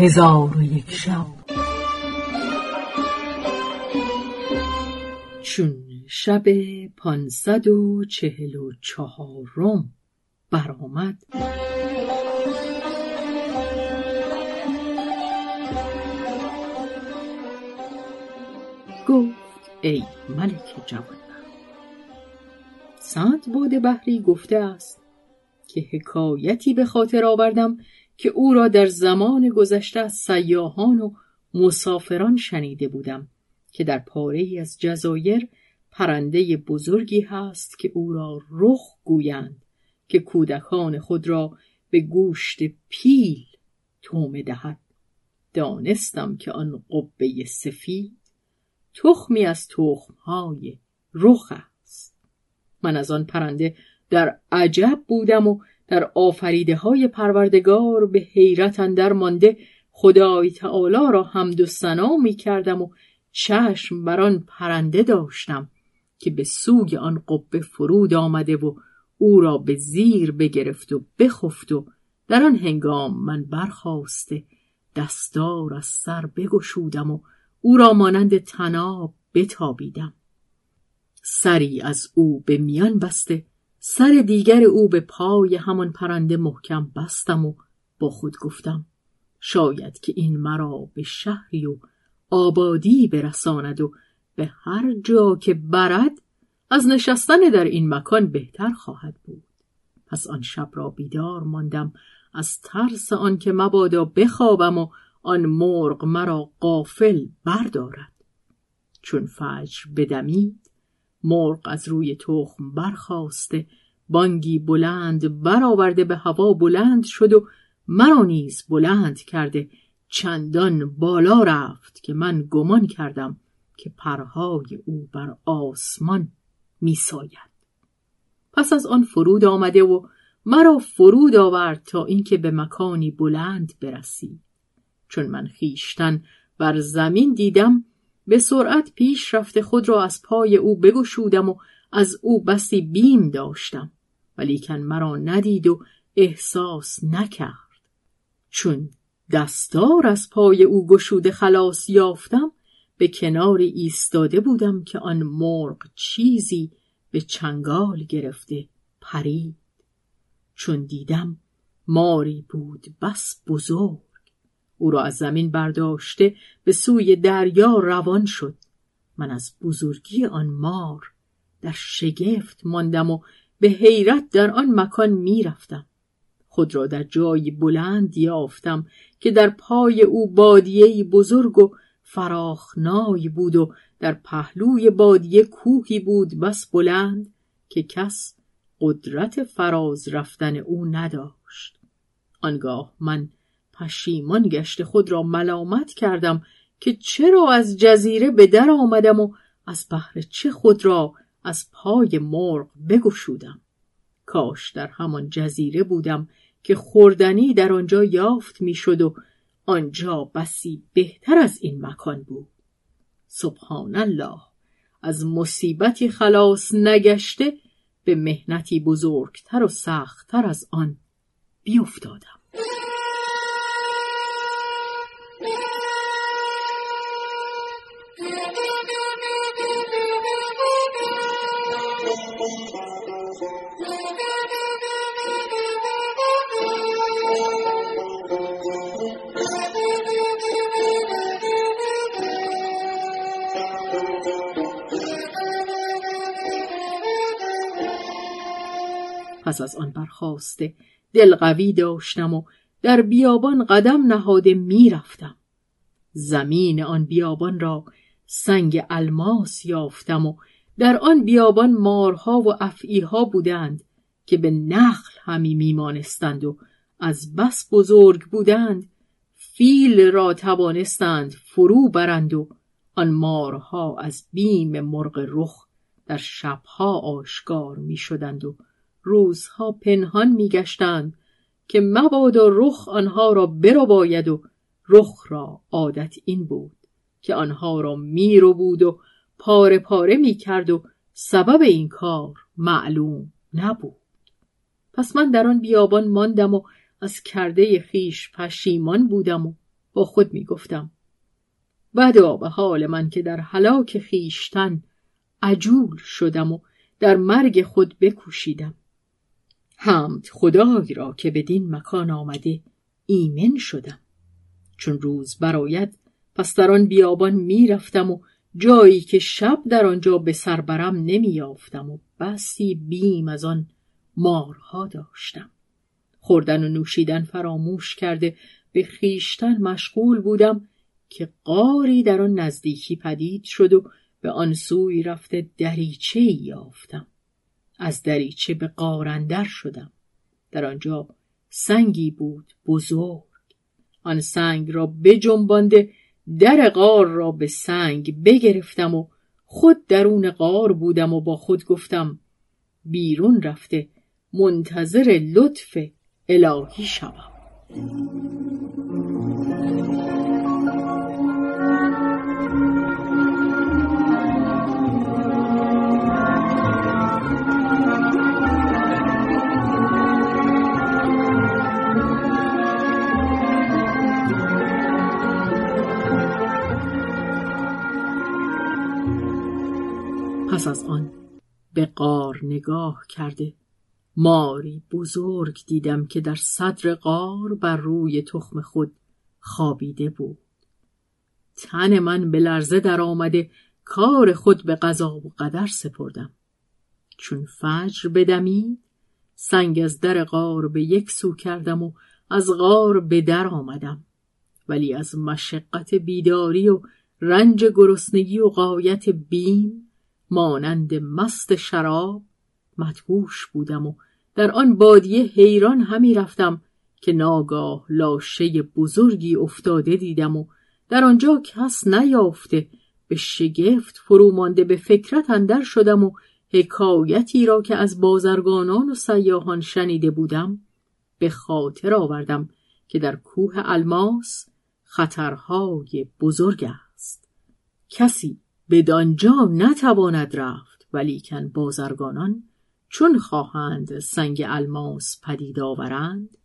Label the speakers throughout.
Speaker 1: هزار و یک شب.
Speaker 2: چون شب پانصد و چهل و چهارم برآمد. گفت ای ملک جوان سعد باد بحری گفته است که حکایتی به خاطر آوردم که او را در زمان گذشته از سیاهان و مسافران شنیده بودم که در پاره از جزایر پرنده بزرگی هست که او را رخ گویند که کودکان خود را به گوشت پیل تومه دهد. دانستم که آن قبه سفید تخمی از تخمهای رخ است. من از آن پرنده در عجب بودم و در آفریده های پروردگار به حیرت اندر مانده خدای تعالی را حمد و ثنا می کردم و چشم بر آن پرنده داشتم که به سوی آن قبه فرود آمده و او را به زیر بگرفت و بخفت و در آن هنگام من برخواسته دستار از سر بگشودم و او را مانند تناب بتابیدم. سری از او به میان بسته سر دیگر او به پای همان پرنده محکم بستم و با خود گفتم شاید که این مرا به شهری و آبادی برساند و به هر جا که برد از نشستن در این مکان بهتر خواهد بود. پس آن شب را بیدار ماندم از ترس آنکه مبادا بخوابم و آن مرغ مرا قافل بردارد. چون فجر بدمید مرغ از روی تخم برخواسته بانگی بلند برآورده به هوا بلند شد و مرا نیز بلند کرده. چندان بالا رفت که من گمان کردم که پرهای او بر آسمان میساید. پس از آن فرود آمده و مرا فرود آورد تا اینکه به مکانی بلند برسید چون من خیشتن بر زمین دیدم به سرعت پیش رفته خود را از پای او بگشودم و از او بسی بیم داشتم ولیکن مرا ندید و احساس نکرد. چون دستار از پای او گشوده خلاص یافتم به کناری ایستاده بودم که آن مرغ چیزی به چنگال گرفته پرید. چون دیدم ماری بود بس بزرگ. او را از زمین برداشته به سوی دریا روان شد. من از بزرگی آن مار در شگفت ماندم و به حیرت در آن مکان می‌رفتم. خود را در جایی بلند یافتم که در پای او بادیه بزرگ و فراخنای بود و در پهلوی بادیه کوهی بود بس بلند که کس قدرت فراز رفتن او نداشت. آنگاه من پشیمان گشته خود را ملامت کردم که چرا از جزیره به در آمدم و از بحر چه خود را از پای مرغ بگشودم. کاش در همان جزیره بودم که خوردنی در آنجا یافت می‌شد و آنجا بسی بهتر از این مکان بود. سبحان الله از مصیبتی خلاص نگشته به مهنتی بزرگتر و سختتر از آن بیفتادم پس از آن برخواسته دل قوی داشتم و در بیابان قدم نهاده می‌رفتم. زمین آن بیابان را سنگ الماس یافتم و در آن بیابان مارها و افعیها بودند که به نخل همی میمانستند و از بس بزرگ بودند فیل را توانستند فرو برند و آن مارها از بیم مرغ رخ در شبها آشکار می شدند و روزها پنهان میگشتند که مبادا رخ آنها را باید و رخ را عادت این بود که آنها را میرو بود و پاره پاره می‌کرد و سبب این کار معلوم نبود. پس من در آن بیابان ماندم و از کرده خیش پشیمان بودم و با خود می گفتم بدا به حال من که در حلاک خیشتن عجول شدم و در مرگ خود بکوشیدم. حمد خدای را که بدین مکان آمده ایمن شدم. چون روز براید پس در آن بیابان می‌رفتم و جایی که شب در آنجا به سر برم نمیافتم و بسی بیم از آن مارها داشتم. خوردن و نوشیدن فراموش کرده به خیشتن مشغول بودم که قاری در آن نزدیکی پدید شد و به آن سوی رفته دریچه یافتم. از دریچه به قارندر شدم. در آنجا سنگی بود بزرگ. آن سنگ را بجنبانده در غار را به سنگ بگرفتم و خود درون غار بودم و با خود گفتم بیرون رفته منتظر لطف الهی شوم. پس از آن به قار نگاه کرده. ماری بزرگ دیدم که در صدر قار بر روی تخم خود خوابیده بود. تن من به لرزه در آمده کار خود به قضا و قدر سپردم. چون فجر بدمید سنگ از در غار به یک سو کردم و از غار به در آمدم. ولی از مشقت بیداری و رنج گرسنگی و قایت بیم مانند مست شراب مدهوش بودم و در آن بادیه حیران همی رفتم که ناگاه لاشه بزرگی افتاده دیدم و در آنجا کس نیافته به شگفت فرو مانده به فکرت اندر شدم و حکایتی را که از بازرگانان و سیاهان شنیده بودم به خاطر آوردم که در کوه الماس خطرهای بزرگ است. کسی بدانجا نتواند رفت ولیکن بازرگانان چون خواهند سنگ الماس پدید آورند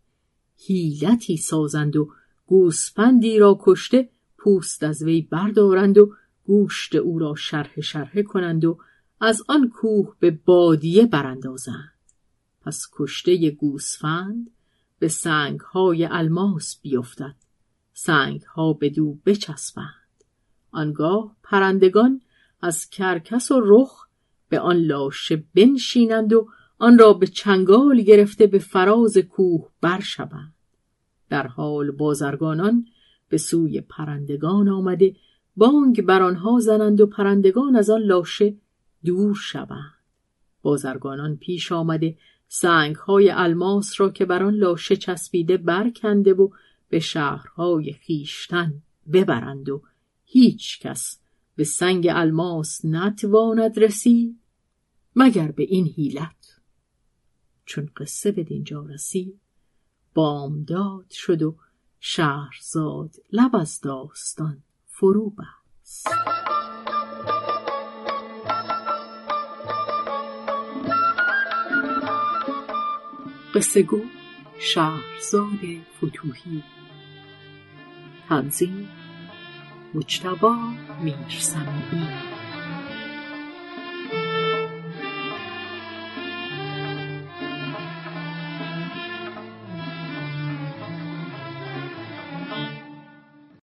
Speaker 2: هیلتی سازند و گوسپندی را کشته پوست از وی بردارند و گوشت او را شرح شرحه کنند و از آن کوه به بادیه براندازند. پس کشته گوسفند به سنگ های الماس بیفتد سنگ ها به دو بچسبند. آنگاه پرندگان از کرکس و رخ به آن لاشه بنشینند و آن را به چنگال گرفته به فراز کوه برشوند در حال بازرگانان به سوی پرندگان آمده بانگ بر آنها زنند و پرندگان از آن لاشه دور شوند. بازرگانان پیش آمده سنگ های الماس را که بر آن لاشه چسبیده برکنده و به شهرهای خیشتن ببرند و هیچ کس به سنگ الماس نتواند رسید مگر به این حیلت. چون قصه به دینجا رسید بامداد شد و شهرزاد لب از داستان فرو بست. قصه گو شهرزاد فتوهی تنظیم مجتبا میرسمی